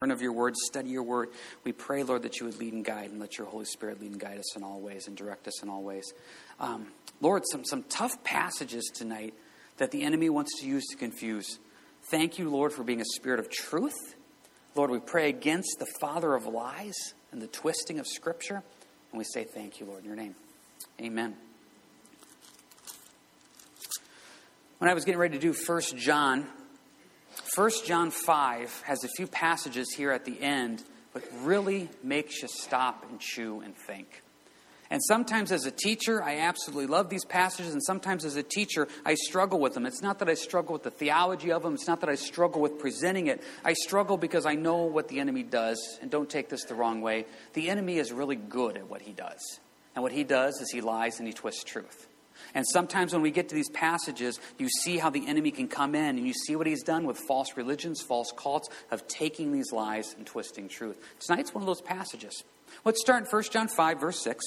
learn of your word, study your word. We pray, Lord, that you would lead and guide and let your Holy Spirit lead and guide us in all ways and direct us in all ways. Um, Lord, some, some tough passages tonight that the enemy wants to use to confuse. Thank you, Lord, for being a spirit of truth. Lord, we pray against the father of lies and the twisting of Scripture. And we say thank you, Lord, in your name. Amen. When I was getting ready to do First John, 1 John 5 has a few passages here at the end, but really makes you stop and chew and think. And sometimes as a teacher, I absolutely love these passages, and sometimes as a teacher, I struggle with them. It's not that I struggle with the theology of them, it's not that I struggle with presenting it. I struggle because I know what the enemy does, and don't take this the wrong way. The enemy is really good at what he does. And what he does is he lies and he twists truth. And sometimes when we get to these passages, you see how the enemy can come in and you see what he's done with false religions, false cults, of taking these lies and twisting truth. Tonight's one of those passages. Let's start in 1 John 5, verse 6.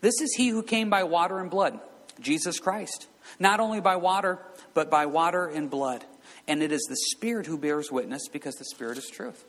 This is he who came by water and blood, Jesus Christ. Not only by water, but by water and blood. And it is the Spirit who bears witness because the Spirit is truth.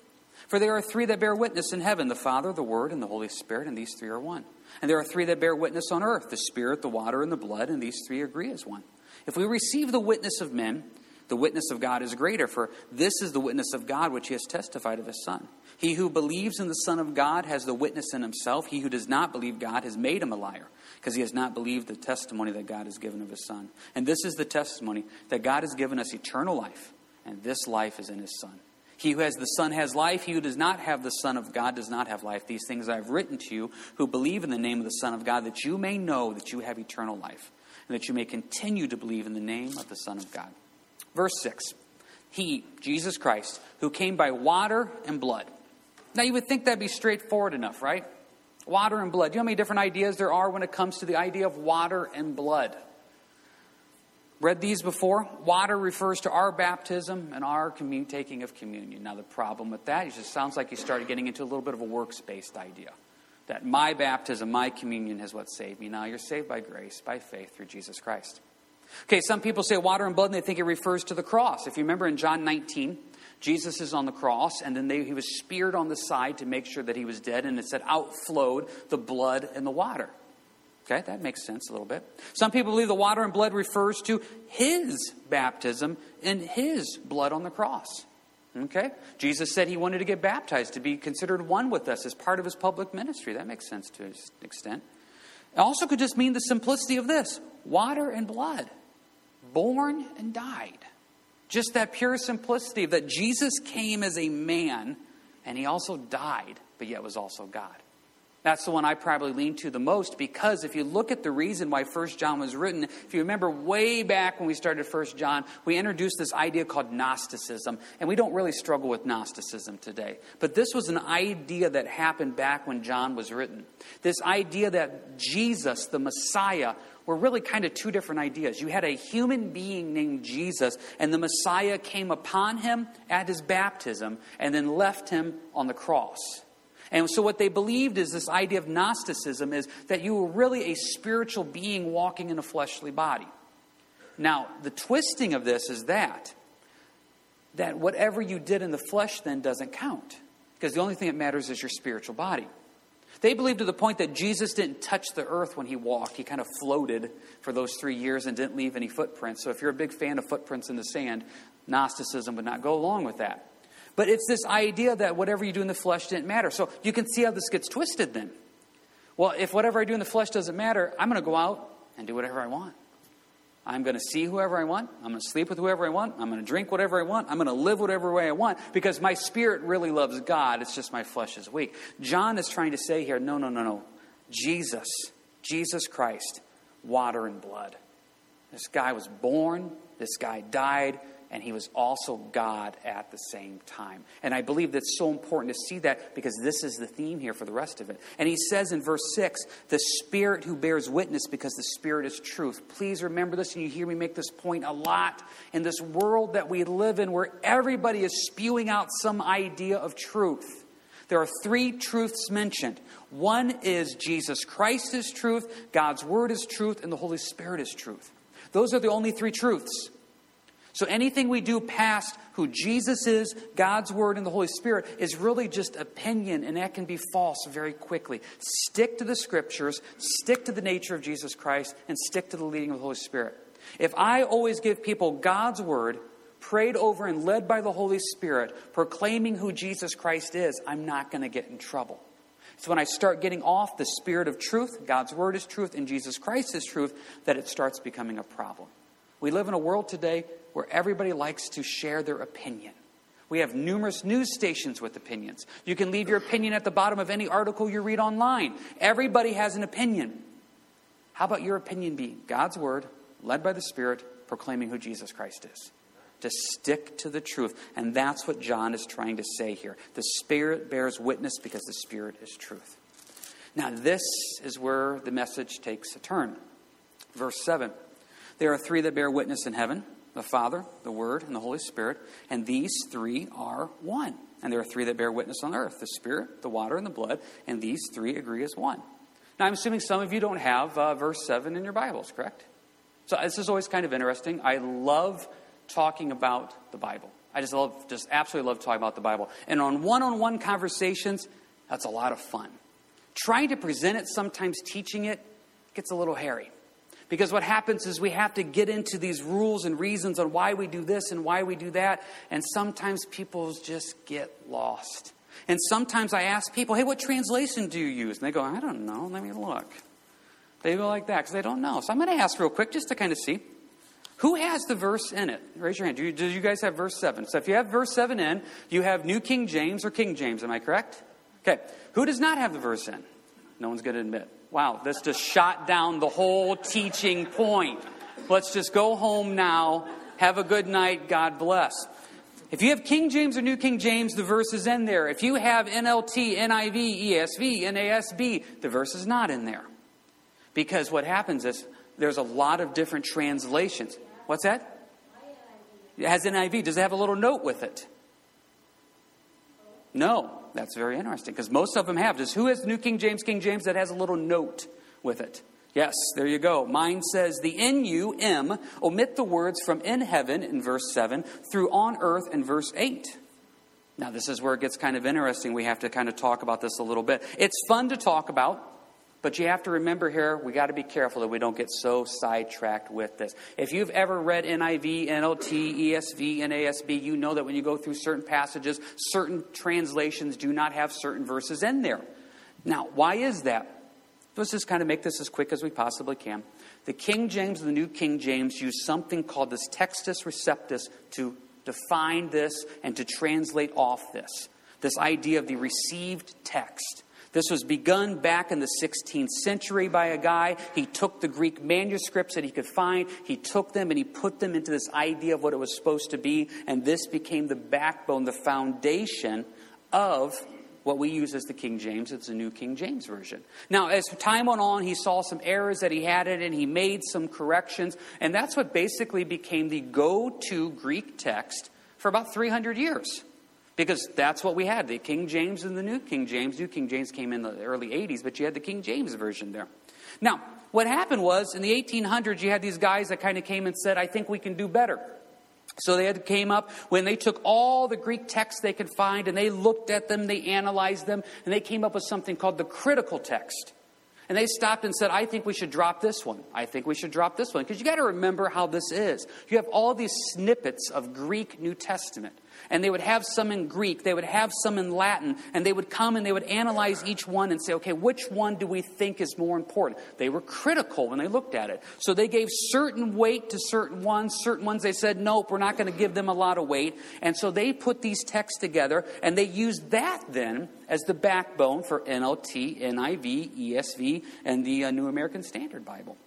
For there are three that bear witness in heaven the Father, the Word, and the Holy Spirit, and these three are one. And there are three that bear witness on earth the Spirit, the water, and the blood, and these three agree as one. If we receive the witness of men, the witness of God is greater, for this is the witness of God which he has testified of his Son. He who believes in the Son of God has the witness in himself. He who does not believe God has made him a liar, because he has not believed the testimony that God has given of his Son. And this is the testimony that God has given us eternal life, and this life is in his Son. He who has the Son has life. He who does not have the Son of God does not have life. These things I have written to you who believe in the name of the Son of God, that you may know that you have eternal life, and that you may continue to believe in the name of the Son of God. Verse 6 He, Jesus Christ, who came by water and blood. Now, you would think that'd be straightforward enough, right? Water and blood. Do you know how many different ideas there are when it comes to the idea of water and blood? Read these before. Water refers to our baptism and our commun- taking of communion. Now, the problem with that is it sounds like you started getting into a little bit of a works based idea. That my baptism, my communion is what saved me. Now, you're saved by grace, by faith through Jesus Christ. Okay, some people say water and blood and they think it refers to the cross. If you remember in John 19, Jesus is on the cross, and then they, he was speared on the side to make sure that he was dead, and it said, outflowed the blood and the water. Okay, that makes sense a little bit. Some people believe the water and blood refers to his baptism and his blood on the cross. Okay? Jesus said he wanted to get baptized to be considered one with us as part of his public ministry. That makes sense to an extent. It also could just mean the simplicity of this water and blood, born and died. Just that pure simplicity that Jesus came as a man and he also died, but yet was also God. That's the one I probably lean to the most because if you look at the reason why 1 John was written, if you remember way back when we started 1 John, we introduced this idea called Gnosticism, and we don't really struggle with Gnosticism today. But this was an idea that happened back when John was written. This idea that Jesus, the Messiah, were really kind of two different ideas. You had a human being named Jesus, and the Messiah came upon him at his baptism and then left him on the cross. And so, what they believed is this idea of Gnosticism is that you were really a spiritual being walking in a fleshly body. Now, the twisting of this is that that whatever you did in the flesh then doesn't count because the only thing that matters is your spiritual body. They believed to the point that Jesus didn't touch the earth when he walked. He kind of floated for those three years and didn't leave any footprints. So, if you're a big fan of footprints in the sand, Gnosticism would not go along with that. But it's this idea that whatever you do in the flesh didn't matter. So you can see how this gets twisted then. Well, if whatever I do in the flesh doesn't matter, I'm going to go out and do whatever I want. I'm going to see whoever I want. I'm going to sleep with whoever I want. I'm going to drink whatever I want. I'm going to live whatever way I want because my spirit really loves God. It's just my flesh is weak. John is trying to say here no, no, no, no. Jesus, Jesus Christ, water and blood. This guy was born, this guy died, and he was also God at the same time. And I believe that's so important to see that because this is the theme here for the rest of it. And he says in verse 6, the Spirit who bears witness because the Spirit is truth. Please remember this, and you hear me make this point a lot. In this world that we live in where everybody is spewing out some idea of truth, there are three truths mentioned. One is Jesus Christ is truth, God's Word is truth, and the Holy Spirit is truth. Those are the only three truths. So anything we do past who Jesus is, God's Word, and the Holy Spirit is really just opinion, and that can be false very quickly. Stick to the Scriptures, stick to the nature of Jesus Christ, and stick to the leading of the Holy Spirit. If I always give people God's Word, prayed over and led by the Holy Spirit, proclaiming who Jesus Christ is, I'm not going to get in trouble. It's when I start getting off the spirit of truth, God's Word is truth, and Jesus Christ is truth, that it starts becoming a problem. We live in a world today where everybody likes to share their opinion. We have numerous news stations with opinions. You can leave your opinion at the bottom of any article you read online. Everybody has an opinion. How about your opinion be God's Word, led by the Spirit, proclaiming who Jesus Christ is? To stick to the truth. And that's what John is trying to say here. The Spirit bears witness because the Spirit is truth. Now, this is where the message takes a turn. Verse 7 there are three that bear witness in heaven the Father, the Word, and the Holy Spirit, and these three are one. And there are three that bear witness on earth the Spirit, the water, and the blood, and these three agree as one. Now, I'm assuming some of you don't have uh, verse 7 in your Bibles, correct? So, this is always kind of interesting. I love talking about the Bible. I just love, just absolutely love talking about the Bible. And on one on one conversations, that's a lot of fun. Trying to present it, sometimes teaching it, gets a little hairy. Because what happens is we have to get into these rules and reasons on why we do this and why we do that. And sometimes people just get lost. And sometimes I ask people, hey, what translation do you use? And they go, I don't know. Let me look. They go like that because they don't know. So I'm going to ask real quick just to kind of see. Who has the verse in it? Raise your hand. Do you, do you guys have verse 7? So if you have verse 7 in, you have New King James or King James. Am I correct? Okay. Who does not have the verse in? No one's going to admit. Wow, this just shot down the whole teaching point. Let's just go home now. Have a good night. God bless. If you have King James or New King James, the verse is in there. If you have NLT, NIV, ESV, NASB, the verse is not in there. Because what happens is there's a lot of different translations. What's that? It has NIV. Does it have a little note with it? No. That's very interesting because most of them have. Just who has New King James, King James that has a little note with it? Yes, there you go. Mine says the N-U-M, omit the words from in heaven in verse 7 through on earth in verse 8. Now, this is where it gets kind of interesting. We have to kind of talk about this a little bit. It's fun to talk about. But you have to remember here, we got to be careful that we don't get so sidetracked with this. If you've ever read NIV, NLT, ESV, NASB, you know that when you go through certain passages, certain translations do not have certain verses in there. Now, why is that? Let's just kind of make this as quick as we possibly can. The King James and the New King James use something called this textus receptus to define this and to translate off this. This idea of the received text. This was begun back in the 16th century by a guy. He took the Greek manuscripts that he could find, he took them and he put them into this idea of what it was supposed to be, and this became the backbone, the foundation of what we use as the King James. It's the New King James Version. Now, as time went on, he saw some errors that he had in it, and he made some corrections, and that's what basically became the go to Greek text for about 300 years. Because that's what we had the King James and the New King James. New King James came in the early 80s, but you had the King James version there. Now, what happened was in the 1800s, you had these guys that kind of came and said, I think we can do better. So they had came up when they took all the Greek texts they could find and they looked at them, they analyzed them, and they came up with something called the critical text. And they stopped and said, I think we should drop this one. I think we should drop this one. Because you got to remember how this is. You have all these snippets of Greek New Testament and they would have some in Greek, they would have some in Latin, and they would come and they would analyze each one and say, okay, which one do we think is more important? They were critical when they looked at it. So they gave certain weight to certain ones, certain ones they said, nope, we're not going to give them a lot of weight. And so they put these texts together and they used that then as the backbone for NLT, NIV, ESV, and the uh, New American Standard Bible.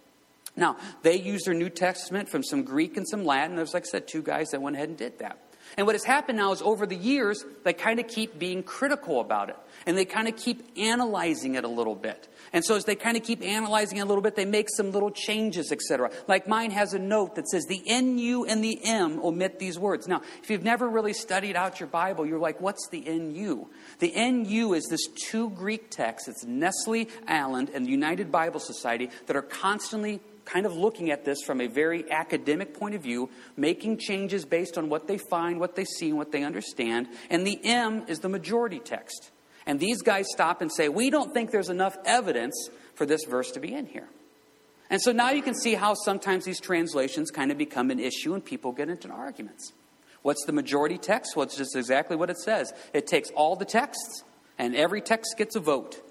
Now, they used their New Testament from some Greek and some Latin. There's, like I said, two guys that went ahead and did that. And what has happened now is over the years, they kind of keep being critical about it. And they kind of keep analyzing it a little bit. And so as they kind of keep analyzing it a little bit, they make some little changes, etc. Like mine has a note that says the NU and the M omit these words. Now, if you've never really studied out your Bible, you're like, what's the NU? The NU is this two Greek texts. It's Nestle Aland and the United Bible Society that are constantly kind of looking at this from a very academic point of view, making changes based on what they find, what they see, and what they understand. And the M is the majority text. And these guys stop and say, We don't think there's enough evidence for this verse to be in here. And so now you can see how sometimes these translations kind of become an issue and people get into arguments. What's the majority text? Well, it's just exactly what it says. It takes all the texts, and every text gets a vote.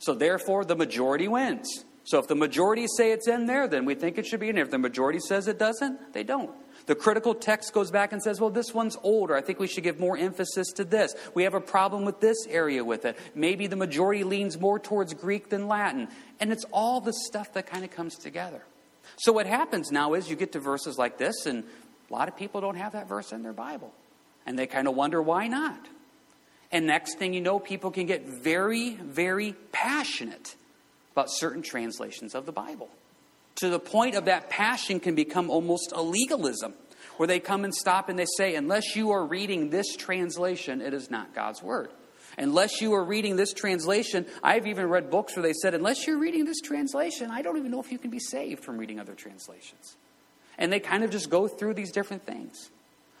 So therefore, the majority wins. So if the majority say it's in there, then we think it should be in there. If the majority says it doesn't, they don't. The critical text goes back and says, well, this one's older. I think we should give more emphasis to this. We have a problem with this area with it. Maybe the majority leans more towards Greek than Latin. And it's all the stuff that kind of comes together. So what happens now is you get to verses like this, and a lot of people don't have that verse in their Bible. And they kind of wonder why not. And next thing you know, people can get very, very passionate about certain translations of the Bible. To the point of that passion can become almost a legalism, where they come and stop and they say, unless you are reading this translation, it is not God's Word. Unless you are reading this translation, I've even read books where they said, unless you're reading this translation, I don't even know if you can be saved from reading other translations. And they kind of just go through these different things.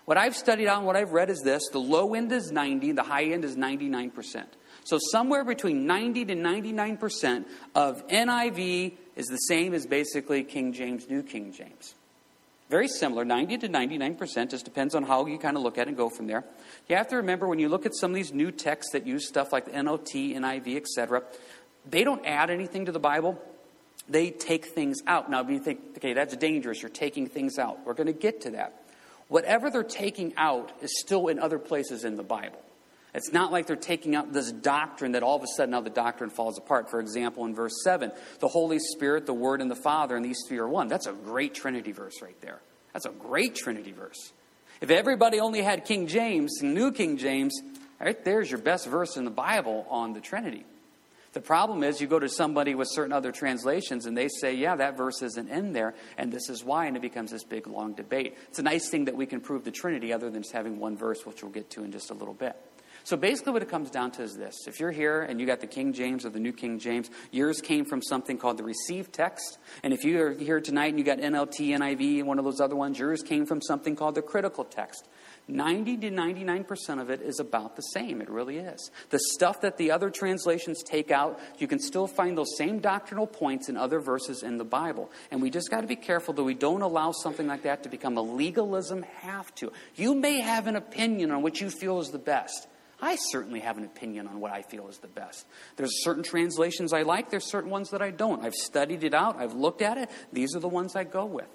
What I've studied on, what I've read is this the low end is 90, the high end is 99%. So, somewhere between 90 to 99% of NIV is the same as basically King James, New King James. Very similar, 90 to 99%, just depends on how you kind of look at it and go from there. You have to remember when you look at some of these new texts that use stuff like the NOT, NIV, etc., they don't add anything to the Bible. They take things out. Now, if you think, okay, that's dangerous, you're taking things out. We're going to get to that. Whatever they're taking out is still in other places in the Bible. It's not like they're taking out this doctrine that all of a sudden now the doctrine falls apart. For example, in verse 7, the Holy Spirit, the Word, and the Father, and these three are one. That's a great Trinity verse right there. That's a great Trinity verse. If everybody only had King James, New King James, right there's your best verse in the Bible on the Trinity. The problem is you go to somebody with certain other translations and they say, yeah, that verse isn't in there, and this is why, and it becomes this big long debate. It's a nice thing that we can prove the Trinity other than just having one verse, which we'll get to in just a little bit. So basically, what it comes down to is this. If you're here and you got the King James or the New King James, yours came from something called the received text. And if you're here tonight and you got NLT, NIV, and one of those other ones, yours came from something called the critical text. 90 to 99% of it is about the same. It really is. The stuff that the other translations take out, you can still find those same doctrinal points in other verses in the Bible. And we just got to be careful that we don't allow something like that to become a legalism have to. You may have an opinion on what you feel is the best. I certainly have an opinion on what I feel is the best. There's certain translations I like, there's certain ones that I don't. I've studied it out, I've looked at it. These are the ones I go with.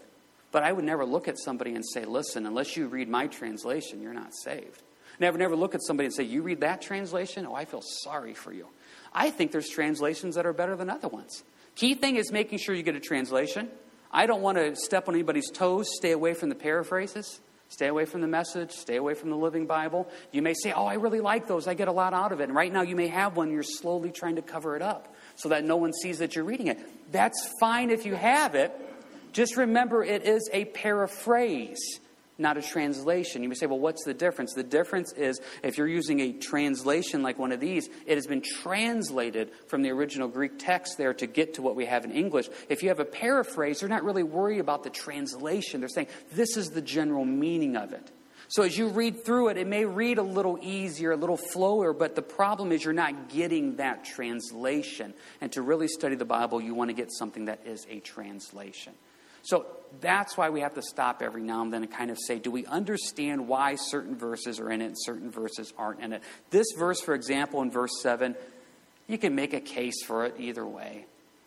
But I would never look at somebody and say, listen, unless you read my translation, you're not saved. Never, never look at somebody and say, you read that translation? Oh, I feel sorry for you. I think there's translations that are better than other ones. Key thing is making sure you get a translation. I don't want to step on anybody's toes, stay away from the paraphrases. Stay away from the message, stay away from the Living Bible. You may say, Oh, I really like those. I get a lot out of it. And right now you may have one, you're slowly trying to cover it up so that no one sees that you're reading it. That's fine if you have it. Just remember it is a paraphrase not a translation. You may say, well, what's the difference? The difference is if you're using a translation like one of these, it has been translated from the original Greek text there to get to what we have in English. If you have a paraphrase, they're not really worried about the translation. They're saying, this is the general meaning of it. So as you read through it, it may read a little easier, a little flower, but the problem is you're not getting that translation. And to really study the Bible, you want to get something that is a translation. So that's why we have to stop every now and then and kind of say, do we understand why certain verses are in it and certain verses aren't in it? This verse, for example, in verse 7, you can make a case for it either way.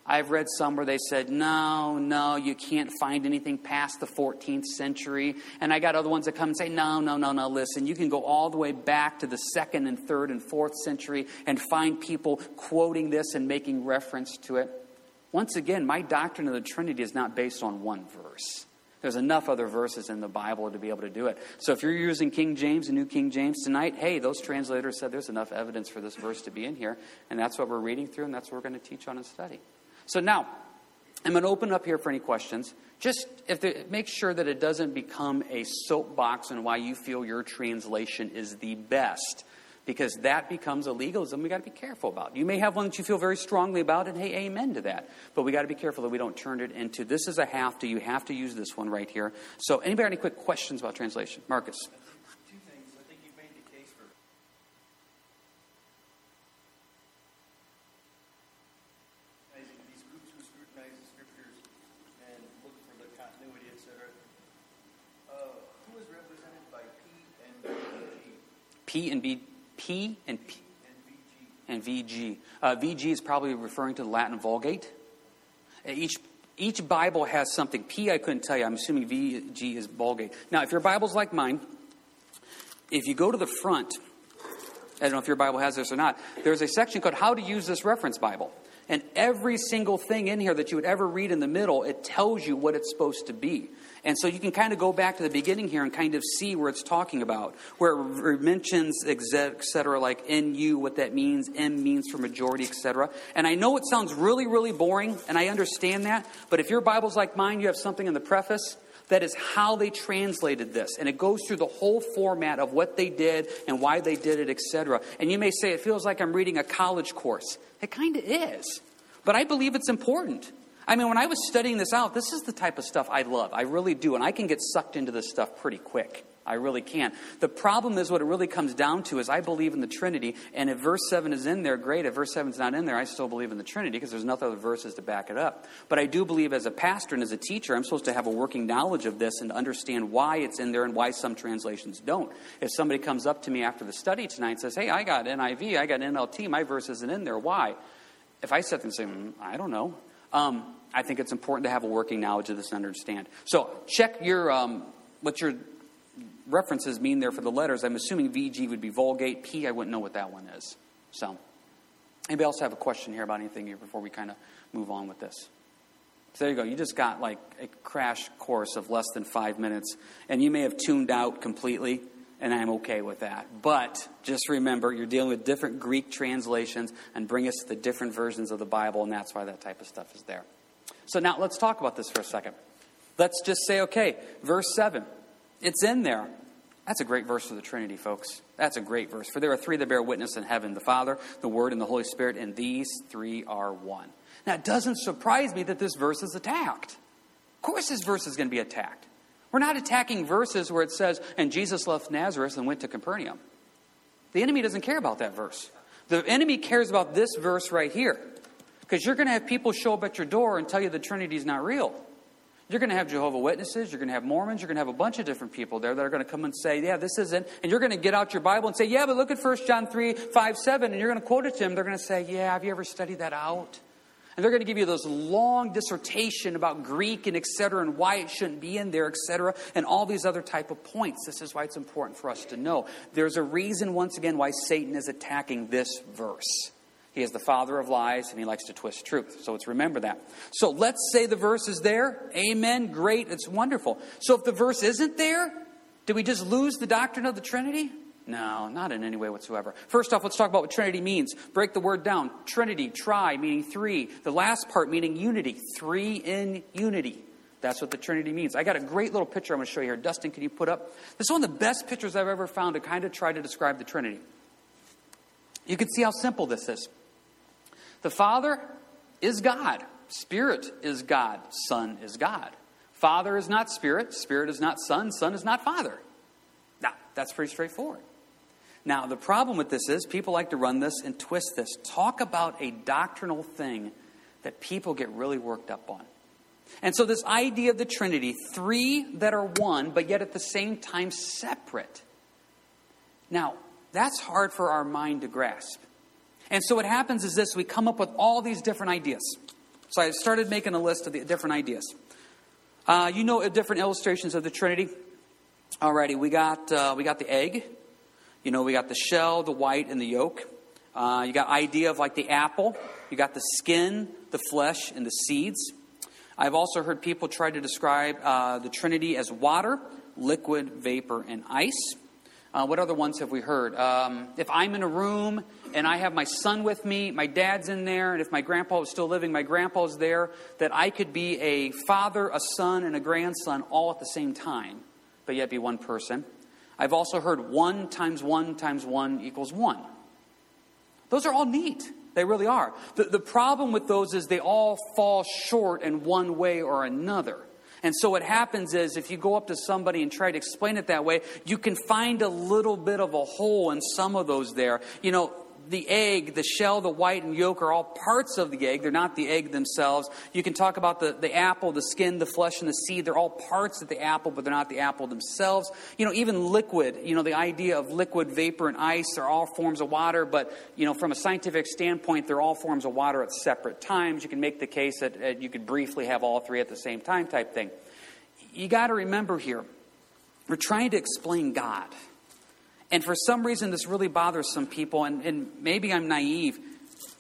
I've read some where they said, no, no, you can't find anything past the 14th century. And I got other ones that come and say, no, no, no, no, listen, you can go all the way back to the second and third and fourth century and find people quoting this and making reference to it. Once again, my doctrine of the Trinity is not based on one verse. There's enough other verses in the Bible to be able to do it. So if you're using King James and New King James tonight, hey, those translators said there's enough evidence for this verse to be in here, and that's what we're reading through, and that's what we're going to teach on and study. So now, I'm going to open up here for any questions. Just if the, make sure that it doesn't become a soapbox on why you feel your translation is the best because that becomes a legalism we got to be careful about. You may have one that you feel very strongly about, and hey, amen to that. But we got to be careful that we don't turn it into this is a have to. You have to use this one right here. So, anybody any quick questions about translation? Marcus. Two things. I think you've made the case for these groups who scrutinize the scriptures and look for the continuity, etc. Uh, who is represented by P and VG? P and B, P and P And VG. Uh, VG is probably referring to the Latin Vulgate. Uh, Each each Bible has something. P I couldn't tell you. I'm assuming VG is Vulgate. Now, if your Bible's like mine, if you go to the front, I don't know if your Bible has this or not, there's a section called How to Use This Reference Bible. And every single thing in here that you would ever read in the middle, it tells you what it's supposed to be. And so you can kind of go back to the beginning here and kind of see where it's talking about, where it mentions, et cetera, like NU, what that means, M means for majority, et cetera. And I know it sounds really, really boring, and I understand that, but if your Bible's like mine, you have something in the preface that is how they translated this. And it goes through the whole format of what they did and why they did it, etc. And you may say, it feels like I'm reading a college course. It kind of is. But I believe it's important. I mean, when I was studying this out, this is the type of stuff I love. I really do. And I can get sucked into this stuff pretty quick. I really can't. The problem is what it really comes down to is I believe in the Trinity, and if verse 7 is in there, great. If verse 7 is not in there, I still believe in the Trinity because there's no other verses to back it up. But I do believe as a pastor and as a teacher, I'm supposed to have a working knowledge of this and understand why it's in there and why some translations don't. If somebody comes up to me after the study tonight and says, Hey, I got NIV, I got NLT, my verse isn't in there, why? If I sit there and say, mm, I don't know, um, I think it's important to have a working knowledge of this and understand. So check your um, what your references mean there for the letters. I'm assuming VG would be Vulgate. P, I wouldn't know what that one is. So, anybody else have a question here about anything here before we kind of move on with this? So there you go. You just got like a crash course of less than five minutes, and you may have tuned out completely, and I'm okay with that. But just remember, you're dealing with different Greek translations, and bring us to the different versions of the Bible, and that's why that type of stuff is there. So now let's talk about this for a second. Let's just say, okay, verse 7. It's in there. That's a great verse for the Trinity, folks. That's a great verse. For there are three that bear witness in heaven the Father, the Word, and the Holy Spirit, and these three are one. Now, it doesn't surprise me that this verse is attacked. Of course, this verse is going to be attacked. We're not attacking verses where it says, and Jesus left Nazareth and went to Capernaum. The enemy doesn't care about that verse. The enemy cares about this verse right here. Because you're going to have people show up at your door and tell you the Trinity is not real. You're going to have Jehovah Witnesses, you're going to have Mormons, you're going to have a bunch of different people there that are going to come and say, Yeah, this isn't. And you're going to get out your Bible and say, Yeah, but look at 1 John 3, 5, 7. And you're going to quote it to them. They're going to say, Yeah, have you ever studied that out? And they're going to give you those long dissertation about Greek and et cetera and why it shouldn't be in there, et cetera, and all these other type of points. This is why it's important for us to know. There's a reason, once again, why Satan is attacking this verse. He is the father of lies and he likes to twist truth. So let's remember that. So let's say the verse is there. Amen. Great. It's wonderful. So if the verse isn't there, do we just lose the doctrine of the Trinity? No, not in any way whatsoever. First off, let's talk about what Trinity means. Break the word down. Trinity, tri, meaning three. The last part meaning unity. Three in unity. That's what the Trinity means. I got a great little picture I'm going to show you here. Dustin, can you put up? This is one of the best pictures I've ever found to kind of try to describe the Trinity. You can see how simple this is. The Father is God. Spirit is God. Son is God. Father is not Spirit. Spirit is not Son. Son is not Father. Now, that's pretty straightforward. Now, the problem with this is people like to run this and twist this. Talk about a doctrinal thing that people get really worked up on. And so, this idea of the Trinity, three that are one, but yet at the same time separate. Now, that's hard for our mind to grasp. And so, what happens is this we come up with all these different ideas. So, I started making a list of the different ideas. Uh, you know different illustrations of the Trinity. Alrighty, we got uh, we got the egg. You know, we got the shell, the white, and the yolk. Uh, you got idea of like the apple. You got the skin, the flesh, and the seeds. I've also heard people try to describe uh, the Trinity as water, liquid, vapor, and ice. Uh, what other ones have we heard? Um, if I'm in a room and I have my son with me, my dad's in there, and if my grandpa was still living, my grandpa's there, that I could be a father, a son, and a grandson all at the same time, but yet be one person. I've also heard 1 times 1 times 1 equals 1. Those are all neat. They really are. The, the problem with those is they all fall short in one way or another. And so what happens is if you go up to somebody and try to explain it that way, you can find a little bit of a hole in some of those there. You know, the egg, the shell, the white, and yolk are all parts of the egg. They're not the egg themselves. You can talk about the, the apple, the skin, the flesh, and the seed. They're all parts of the apple, but they're not the apple themselves. You know, even liquid, you know, the idea of liquid, vapor, and ice, they're all forms of water, but, you know, from a scientific standpoint, they're all forms of water at separate times. You can make the case that you could briefly have all three at the same time type thing. You got to remember here, we're trying to explain God. And for some reason, this really bothers some people, and, and maybe I'm naive.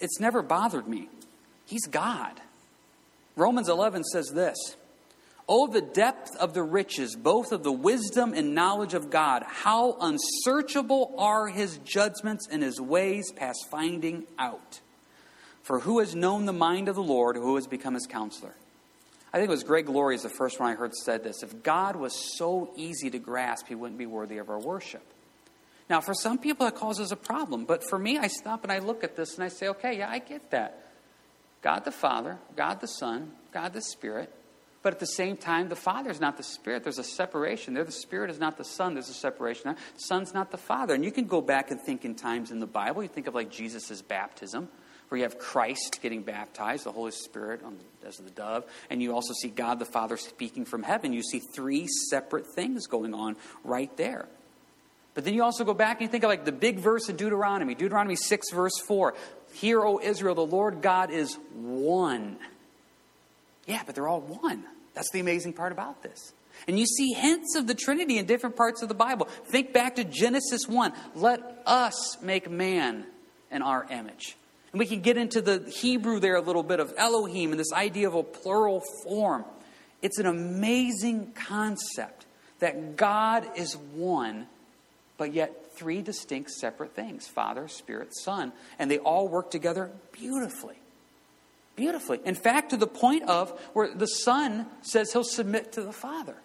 It's never bothered me. He's God. Romans 11 says this Oh, the depth of the riches, both of the wisdom and knowledge of God. How unsearchable are his judgments and his ways past finding out. For who has known the mind of the Lord, who has become his counselor? I think it was Greg Laurie is the first one I heard said this. If God was so easy to grasp, he wouldn't be worthy of our worship. Now, for some people, that causes a problem. But for me, I stop and I look at this and I say, okay, yeah, I get that. God the Father, God the Son, God the Spirit. But at the same time, the Father is not the Spirit. There's a separation there. The Spirit is not the Son. There's a separation there. The Son's not the Father. And you can go back and think in times in the Bible. You think of like Jesus' baptism, where you have Christ getting baptized, the Holy Spirit on, as the dove, and you also see God the Father speaking from heaven. You see three separate things going on right there. But then you also go back and you think of like the big verse in Deuteronomy, Deuteronomy 6, verse 4. Hear, O Israel, the Lord God is one. Yeah, but they're all one. That's the amazing part about this. And you see hints of the Trinity in different parts of the Bible. Think back to Genesis 1. Let us make man in our image. And we can get into the Hebrew there a little bit of Elohim and this idea of a plural form. It's an amazing concept that God is one but yet three distinct separate things Father, Spirit, Son. And they all work together beautifully. Beautifully. In fact, to the point of where the Son says he'll submit to the Father.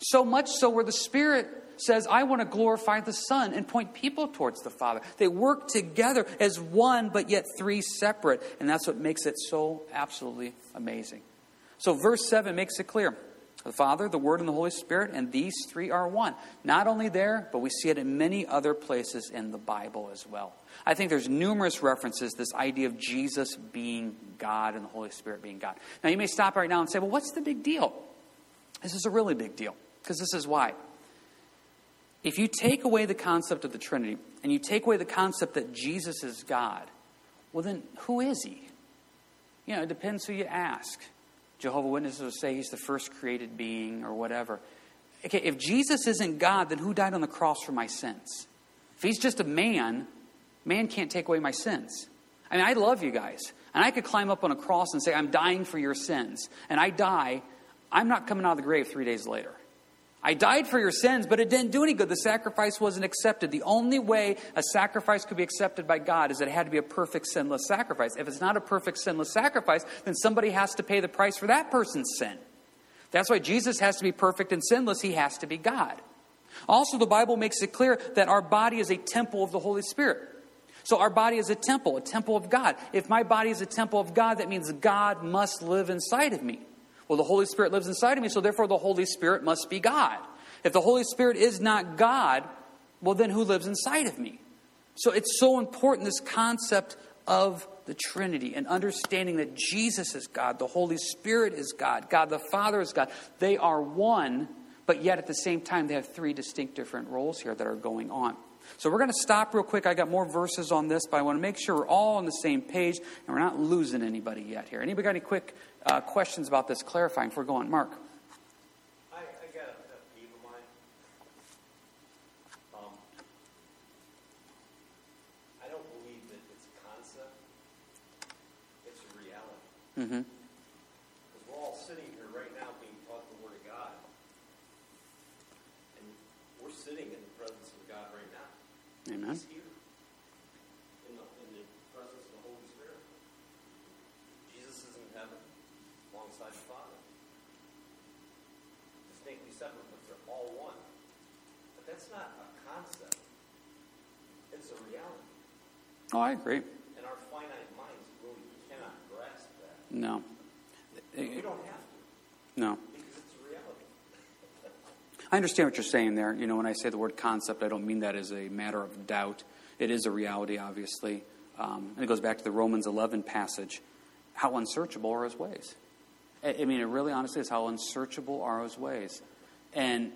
So much so where the Spirit says, I want to glorify the Son and point people towards the Father. They work together as one, but yet three separate. And that's what makes it so absolutely amazing. So, verse 7 makes it clear the Father, the Word, and the Holy Spirit, and these three are one. Not only there, but we see it in many other places in the Bible as well. I think there's numerous references this idea of Jesus being God and the Holy Spirit being God. Now you may stop right now and say, "Well, what's the big deal?" This is a really big deal because this is why. If you take away the concept of the Trinity and you take away the concept that Jesus is God, well then who is he? You know, it depends who you ask. Jehovah Witnesses will say he's the first created being or whatever. Okay, if Jesus isn't God, then who died on the cross for my sins? If he's just a man, man can't take away my sins. I mean, I love you guys. And I could climb up on a cross and say, I'm dying for your sins. And I die, I'm not coming out of the grave three days later. I died for your sins, but it didn't do any good. The sacrifice wasn't accepted. The only way a sacrifice could be accepted by God is that it had to be a perfect, sinless sacrifice. If it's not a perfect, sinless sacrifice, then somebody has to pay the price for that person's sin. That's why Jesus has to be perfect and sinless. He has to be God. Also, the Bible makes it clear that our body is a temple of the Holy Spirit. So, our body is a temple, a temple of God. If my body is a temple of God, that means God must live inside of me. Well, the Holy Spirit lives inside of me, so therefore the Holy Spirit must be God. If the Holy Spirit is not God, well, then who lives inside of me? So it's so important, this concept of the Trinity and understanding that Jesus is God, the Holy Spirit is God, God the Father is God. They are one, but yet at the same time, they have three distinct different roles here that are going on. So we're going to stop real quick. I got more verses on this, but I want to make sure we're all on the same page and we're not losing anybody yet here. Anybody got any quick uh, questions about this clarifying before going? Mark. I, I got a pet peeve of mine. Um, I don't believe that it's a concept, it's a reality. Mm-hmm. Because we're all sitting here right now being taught the Word of God. And we're sitting in the presence of God right now. Amen. He's here. In the, in the presence of the Holy Spirit. Jesus is in heaven alongside the Father. Distinctly separate, but they're all one. At that's not a concept. It's a reality. Oh, I agree. And our finite minds really cannot grasp that. No. We don't have to, No. because it's a reality. I understand what you're saying there. You know, when I say the word concept, I don't mean that as a matter of doubt. It is a reality, obviously. Um, and it goes back to the Romans 11 passage. How unsearchable are his ways? I I mean, it really honestly is how unsearchable are his ways. And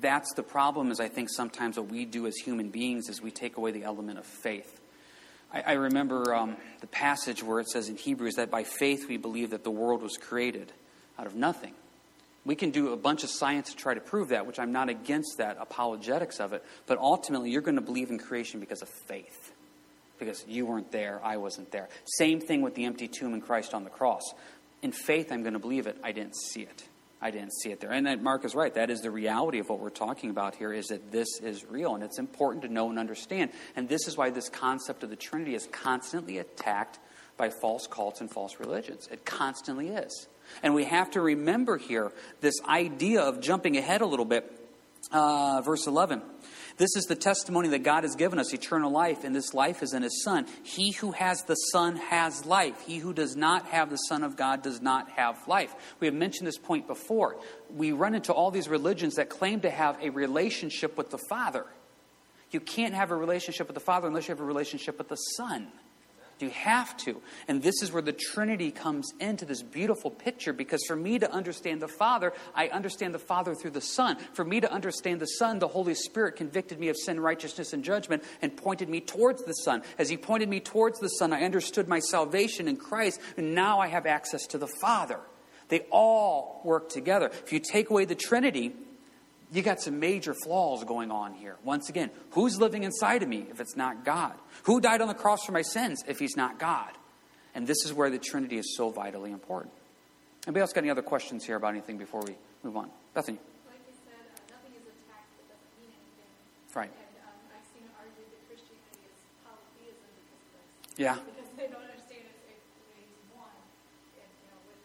that's the problem, is I think sometimes what we do as human beings is we take away the element of faith. I, I remember um, the passage where it says in Hebrews that by faith we believe that the world was created out of nothing. We can do a bunch of science to try to prove that, which I'm not against that, apologetics of it. But ultimately, you're going to believe in creation because of faith. Because you weren't there, I wasn't there. Same thing with the empty tomb and Christ on the cross. In faith, I'm going to believe it. I didn't see it. I didn't see it there. And that Mark is right. That is the reality of what we're talking about here is that this is real and it's important to know and understand. And this is why this concept of the Trinity is constantly attacked by false cults and false religions. It constantly is. And we have to remember here this idea of jumping ahead a little bit. Uh, verse 11. This is the testimony that God has given us, eternal life, and this life is in His Son. He who has the Son has life. He who does not have the Son of God does not have life. We have mentioned this point before. We run into all these religions that claim to have a relationship with the Father. You can't have a relationship with the Father unless you have a relationship with the Son. You have to. And this is where the Trinity comes into this beautiful picture because for me to understand the Father, I understand the Father through the Son. For me to understand the Son, the Holy Spirit convicted me of sin, righteousness, and judgment and pointed me towards the Son. As He pointed me towards the Son, I understood my salvation in Christ, and now I have access to the Father. They all work together. If you take away the Trinity, you got some major flaws going on here. Once again, who's living inside of me if it's not God? Who died on the cross for my sins if he's not God? And this is where the Trinity is so vitally important. Anybody else got any other questions here about anything before we move on? Bethany. Like you said, uh, nothing is attacked that doesn't mean anything. Right. And um, I've seen it argued that Christianity is polytheism because of this. Yeah. Because they don't understand it, it, he's one, and you know, with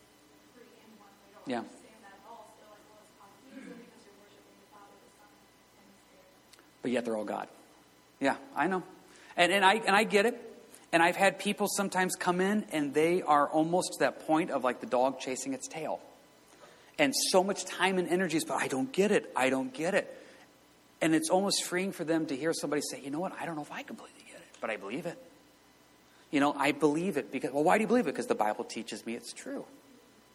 three in one, they don't Yeah. understand that at all. Still, as well as polytheism, because you're worshiping the Father, the Son, and the Spirit. But yet they're all God. Yeah, I know. And, and, I, and I get it. And I've had people sometimes come in and they are almost to that point of like the dog chasing its tail. And so much time and energy is, but I don't get it. I don't get it. And it's almost freeing for them to hear somebody say, you know what, I don't know if I completely get it, but I believe it. You know, I believe it because, well, why do you believe it? Because the Bible teaches me it's true.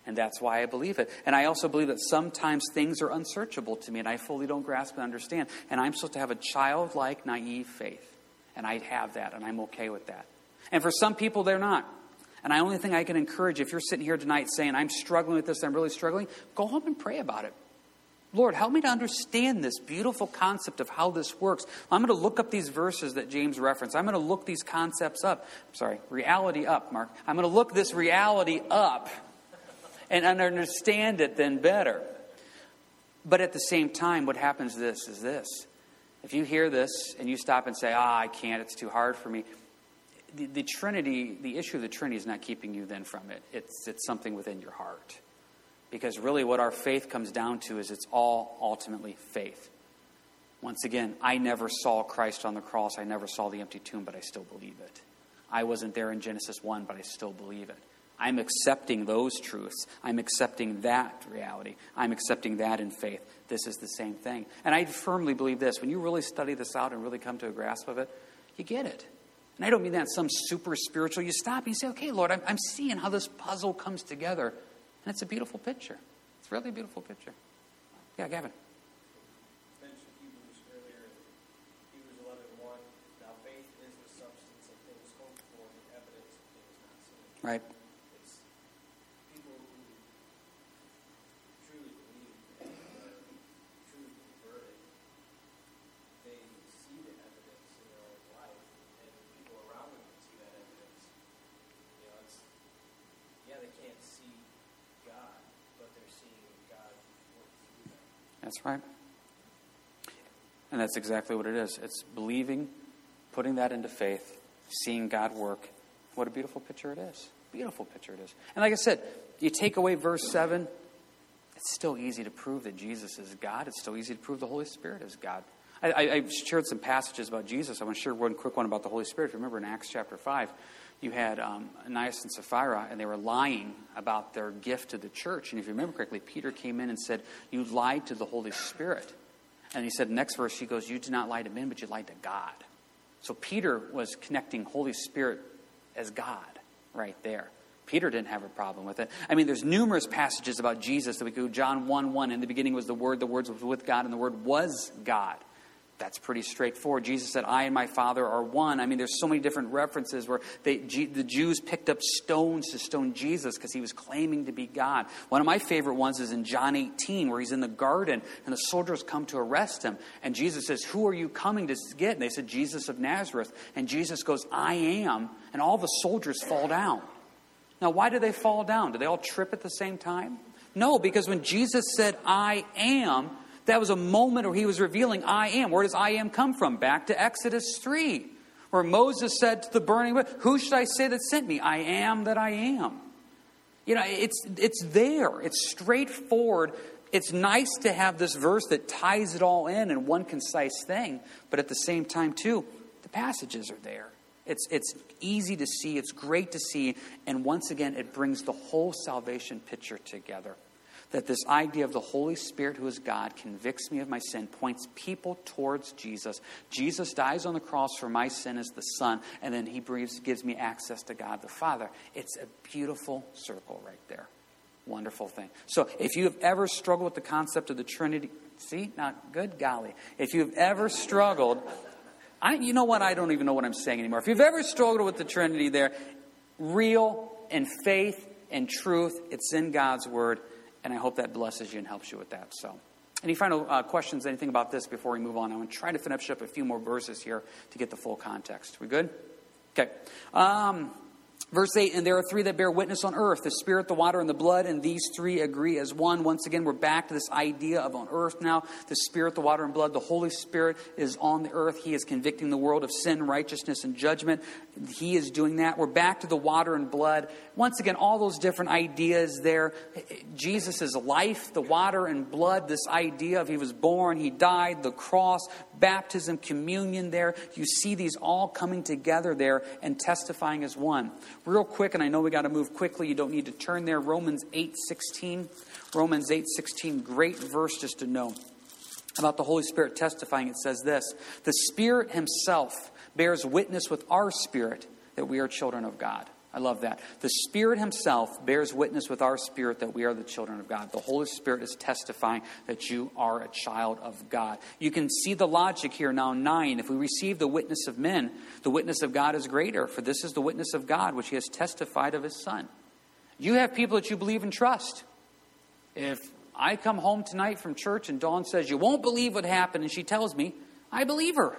And that's why I believe it. And I also believe that sometimes things are unsearchable to me and I fully don't grasp and understand. And I'm supposed to have a childlike, naive faith. And I have that, and I'm okay with that. And for some people, they're not. And the only thing I can encourage, if you're sitting here tonight saying, I'm struggling with this, I'm really struggling, go home and pray about it. Lord, help me to understand this beautiful concept of how this works. I'm going to look up these verses that James referenced. I'm going to look these concepts up. Sorry, reality up, Mark. I'm going to look this reality up and understand it then better. But at the same time, what happens this is this. If you hear this and you stop and say, ah, I can't, it's too hard for me, the, the Trinity, the issue of the Trinity is not keeping you then from it. It's, it's something within your heart. Because really, what our faith comes down to is it's all ultimately faith. Once again, I never saw Christ on the cross. I never saw the empty tomb, but I still believe it. I wasn't there in Genesis 1, but I still believe it. I'm accepting those truths. I'm accepting that reality. I'm accepting that in faith. This is the same thing. And I firmly believe this when you really study this out and really come to a grasp of it, you get it. And I don't mean that some super spiritual. You stop and you say, okay, Lord, I'm, I'm seeing how this puzzle comes together. And it's a beautiful picture. It's really a beautiful picture. Yeah, Gavin. mentioned Hebrews earlier, Hebrews 11 Now faith is the substance of things hoped for, the evidence of things not seen. Right. It's people who truly believe and are truly converted. They see the evidence in their own life, and people around them can see that evidence. You know, it's yeah, they can't see God, but they're seeing God work through them. That's right. And that's exactly what it is. It's believing, putting that into faith, seeing God work. What a beautiful picture it is. Beautiful picture it is. And like I said, you take away verse 7, it's still easy to prove that Jesus is God. It's still easy to prove the Holy Spirit is God. I, I, I shared some passages about Jesus. I want to share one quick one about the Holy Spirit. If you remember in Acts chapter 5, you had um, Ananias and Sapphira, and they were lying about their gift to the church. And if you remember correctly, Peter came in and said, You lied to the Holy Spirit. And he said, next verse, he goes, You did not lie to men, but you lied to God. So Peter was connecting Holy Spirit as God right there. Peter didn't have a problem with it. I mean, there's numerous passages about Jesus that we go, John 1 1, in the beginning was the Word, the Word was with God, and the Word was God. That's pretty straightforward. Jesus said, I and my Father are one. I mean, there's so many different references where they, the Jews picked up stones to stone Jesus because he was claiming to be God. One of my favorite ones is in John 18, where he's in the garden and the soldiers come to arrest him. And Jesus says, Who are you coming to get? And they said, Jesus of Nazareth. And Jesus goes, I am. And all the soldiers fall down. Now, why do they fall down? Do they all trip at the same time? No, because when Jesus said, I am, that was a moment where he was revealing, I am. Where does I am come from? Back to Exodus 3, where Moses said to the burning bush, Who should I say that sent me? I am that I am. You know, it's, it's there, it's straightforward. It's nice to have this verse that ties it all in in one concise thing, but at the same time, too, the passages are there. It's, it's easy to see, it's great to see, and once again, it brings the whole salvation picture together that this idea of the Holy Spirit, who is God, convicts me of my sin, points people towards Jesus. Jesus dies on the cross for my sin as the Son, and then he breathes, gives me access to God the Father. It's a beautiful circle right there. Wonderful thing. So if you have ever struggled with the concept of the Trinity, see, not good golly. If you've ever struggled, I, you know what? I don't even know what I'm saying anymore. If you've ever struggled with the Trinity there, real and faith and truth, it's in God's Word and I hope that blesses you and helps you with that. So, any final uh, questions, anything about this before we move on? I'm going to try to finish up a few more verses here to get the full context. We good? Okay. Um, Verse 8, and there are three that bear witness on earth the Spirit, the water, and the blood, and these three agree as one. Once again, we're back to this idea of on earth now the Spirit, the water, and blood. The Holy Spirit is on the earth. He is convicting the world of sin, righteousness, and judgment. He is doing that. We're back to the water and blood. Once again, all those different ideas there. Jesus' life, the water and blood, this idea of he was born, he died, the cross, baptism, communion there. You see these all coming together there and testifying as one. Real quick, and I know we got to move quickly. You don't need to turn there. Romans 8:16. Romans 8:16, great verse just to know about the Holy Spirit testifying. It says this: "The Spirit himself bears witness with our spirit that we are children of God." I love that. The Spirit Himself bears witness with our spirit that we are the children of God. The Holy Spirit is testifying that you are a child of God. You can see the logic here now, 9. If we receive the witness of men, the witness of God is greater, for this is the witness of God which He has testified of His Son. You have people that you believe and trust. If I come home tonight from church and Dawn says, You won't believe what happened, and she tells me, I believe her.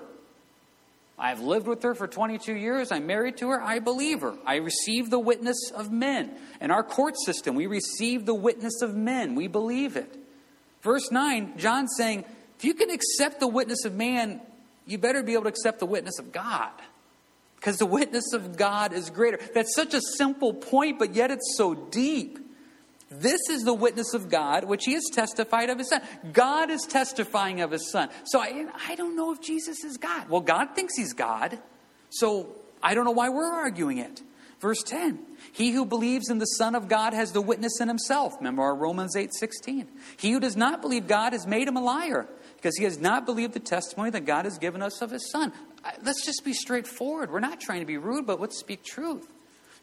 I've lived with her for 22 years. I'm married to her. I believe her. I receive the witness of men. In our court system, we receive the witness of men. We believe it. Verse 9, John's saying, if you can accept the witness of man, you better be able to accept the witness of God. Because the witness of God is greater. That's such a simple point, but yet it's so deep. This is the witness of God, which he has testified of his son. God is testifying of his son. So I, I don't know if Jesus is God. Well, God thinks he's God. So I don't know why we're arguing it. Verse 10 He who believes in the Son of God has the witness in himself. Remember our Romans 8 16. He who does not believe God has made him a liar because he has not believed the testimony that God has given us of his Son. Let's just be straightforward. We're not trying to be rude, but let's speak truth.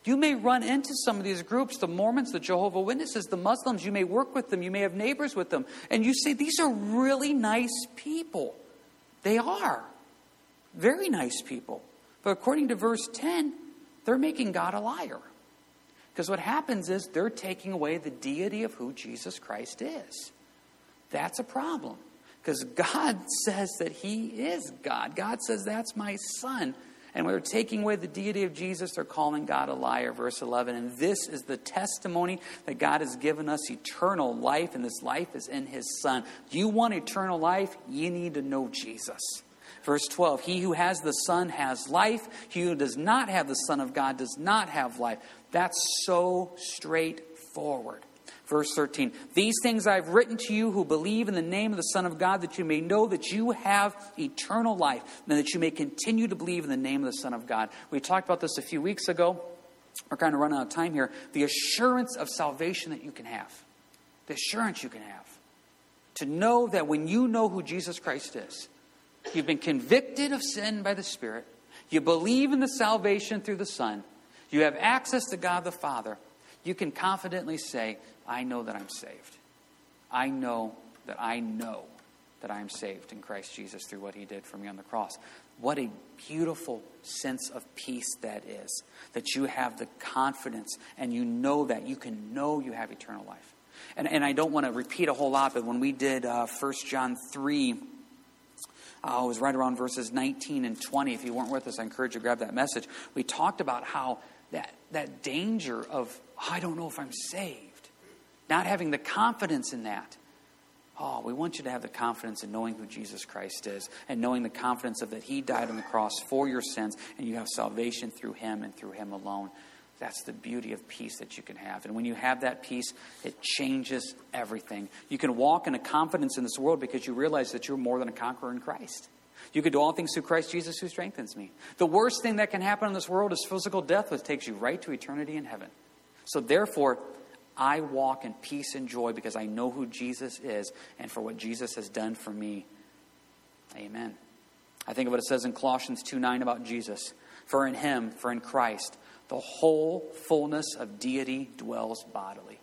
You may run into some of these groups, the Mormons, the Jehovah Witnesses, the Muslims. You may work with them. You may have neighbors with them. And you say, these are really nice people. They are. Very nice people. But according to verse 10, they're making God a liar. Because what happens is they're taking away the deity of who Jesus Christ is. That's a problem. Because God says that He is God. God says, That's my son. And we are taking away the deity of Jesus, they're calling God a liar, verse 11. And this is the testimony that God has given us eternal life, and this life is in His Son. You want eternal life? You need to know Jesus. Verse 12 He who has the Son has life, he who does not have the Son of God does not have life. That's so straightforward. Verse 13 These things I've written to you who believe in the name of the Son of God, that you may know that you have eternal life, and that you may continue to believe in the name of the Son of God. We talked about this a few weeks ago. We're kind of running out of time here. The assurance of salvation that you can have. The assurance you can have. To know that when you know who Jesus Christ is, you've been convicted of sin by the Spirit, you believe in the salvation through the Son, you have access to God the Father, you can confidently say, I know that I'm saved. I know that I know that I am saved in Christ Jesus through what he did for me on the cross. What a beautiful sense of peace that is. That you have the confidence and you know that. You can know you have eternal life. And, and I don't want to repeat a whole lot, but when we did uh, 1 John 3, uh, it was right around verses 19 and 20. If you weren't with us, I encourage you to grab that message. We talked about how that, that danger of, I don't know if I'm saved, not having the confidence in that. Oh, we want you to have the confidence in knowing who Jesus Christ is and knowing the confidence of that He died on the cross for your sins and you have salvation through Him and through Him alone. That's the beauty of peace that you can have. And when you have that peace, it changes everything. You can walk in a confidence in this world because you realize that you're more than a conqueror in Christ. You can do all things through Christ Jesus who strengthens me. The worst thing that can happen in this world is physical death, which takes you right to eternity in heaven. So, therefore, I walk in peace and joy because I know who Jesus is and for what Jesus has done for me. Amen. I think of what it says in Colossians 2 9 about Jesus. For in him, for in Christ, the whole fullness of deity dwells bodily.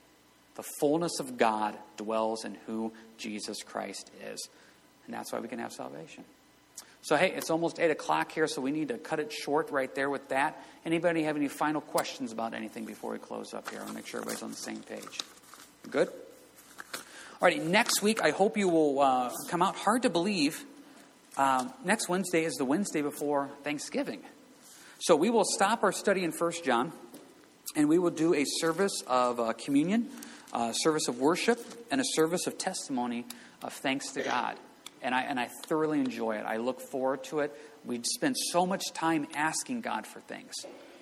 The fullness of God dwells in who Jesus Christ is. And that's why we can have salvation. So, hey, it's almost 8 o'clock here, so we need to cut it short right there with that. Anybody have any final questions about anything before we close up here? I want to make sure everybody's on the same page. Good? All right, next week, I hope you will uh, come out. Hard to believe. Um, next Wednesday is the Wednesday before Thanksgiving. So we will stop our study in 1 John, and we will do a service of uh, communion, a service of worship, and a service of testimony of thanks to God and I, and I thoroughly enjoy it. I look forward to it. We spend so much time asking God for things.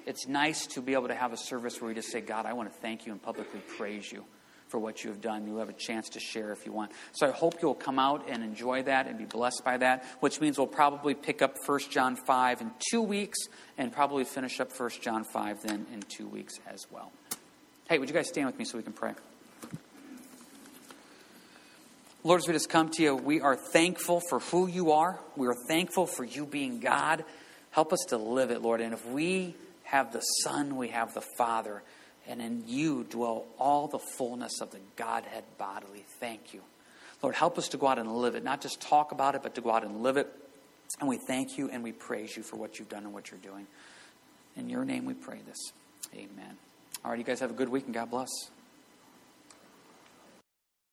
It's nice to be able to have a service where we just say, God, I want to thank you and publicly praise you for what you have done. You have a chance to share if you want. So I hope you'll come out and enjoy that and be blessed by that, which means we'll probably pick up 1 John 5 in two weeks and probably finish up 1 John 5 then in two weeks as well. Hey, would you guys stand with me so we can pray? Lord, as we just come to you, we are thankful for who you are. We are thankful for you being God. Help us to live it, Lord. And if we have the Son, we have the Father. And in you dwell all the fullness of the Godhead bodily. Thank you. Lord, help us to go out and live it, not just talk about it, but to go out and live it. And we thank you and we praise you for what you've done and what you're doing. In your name we pray this. Amen. All right, you guys have a good week and God bless.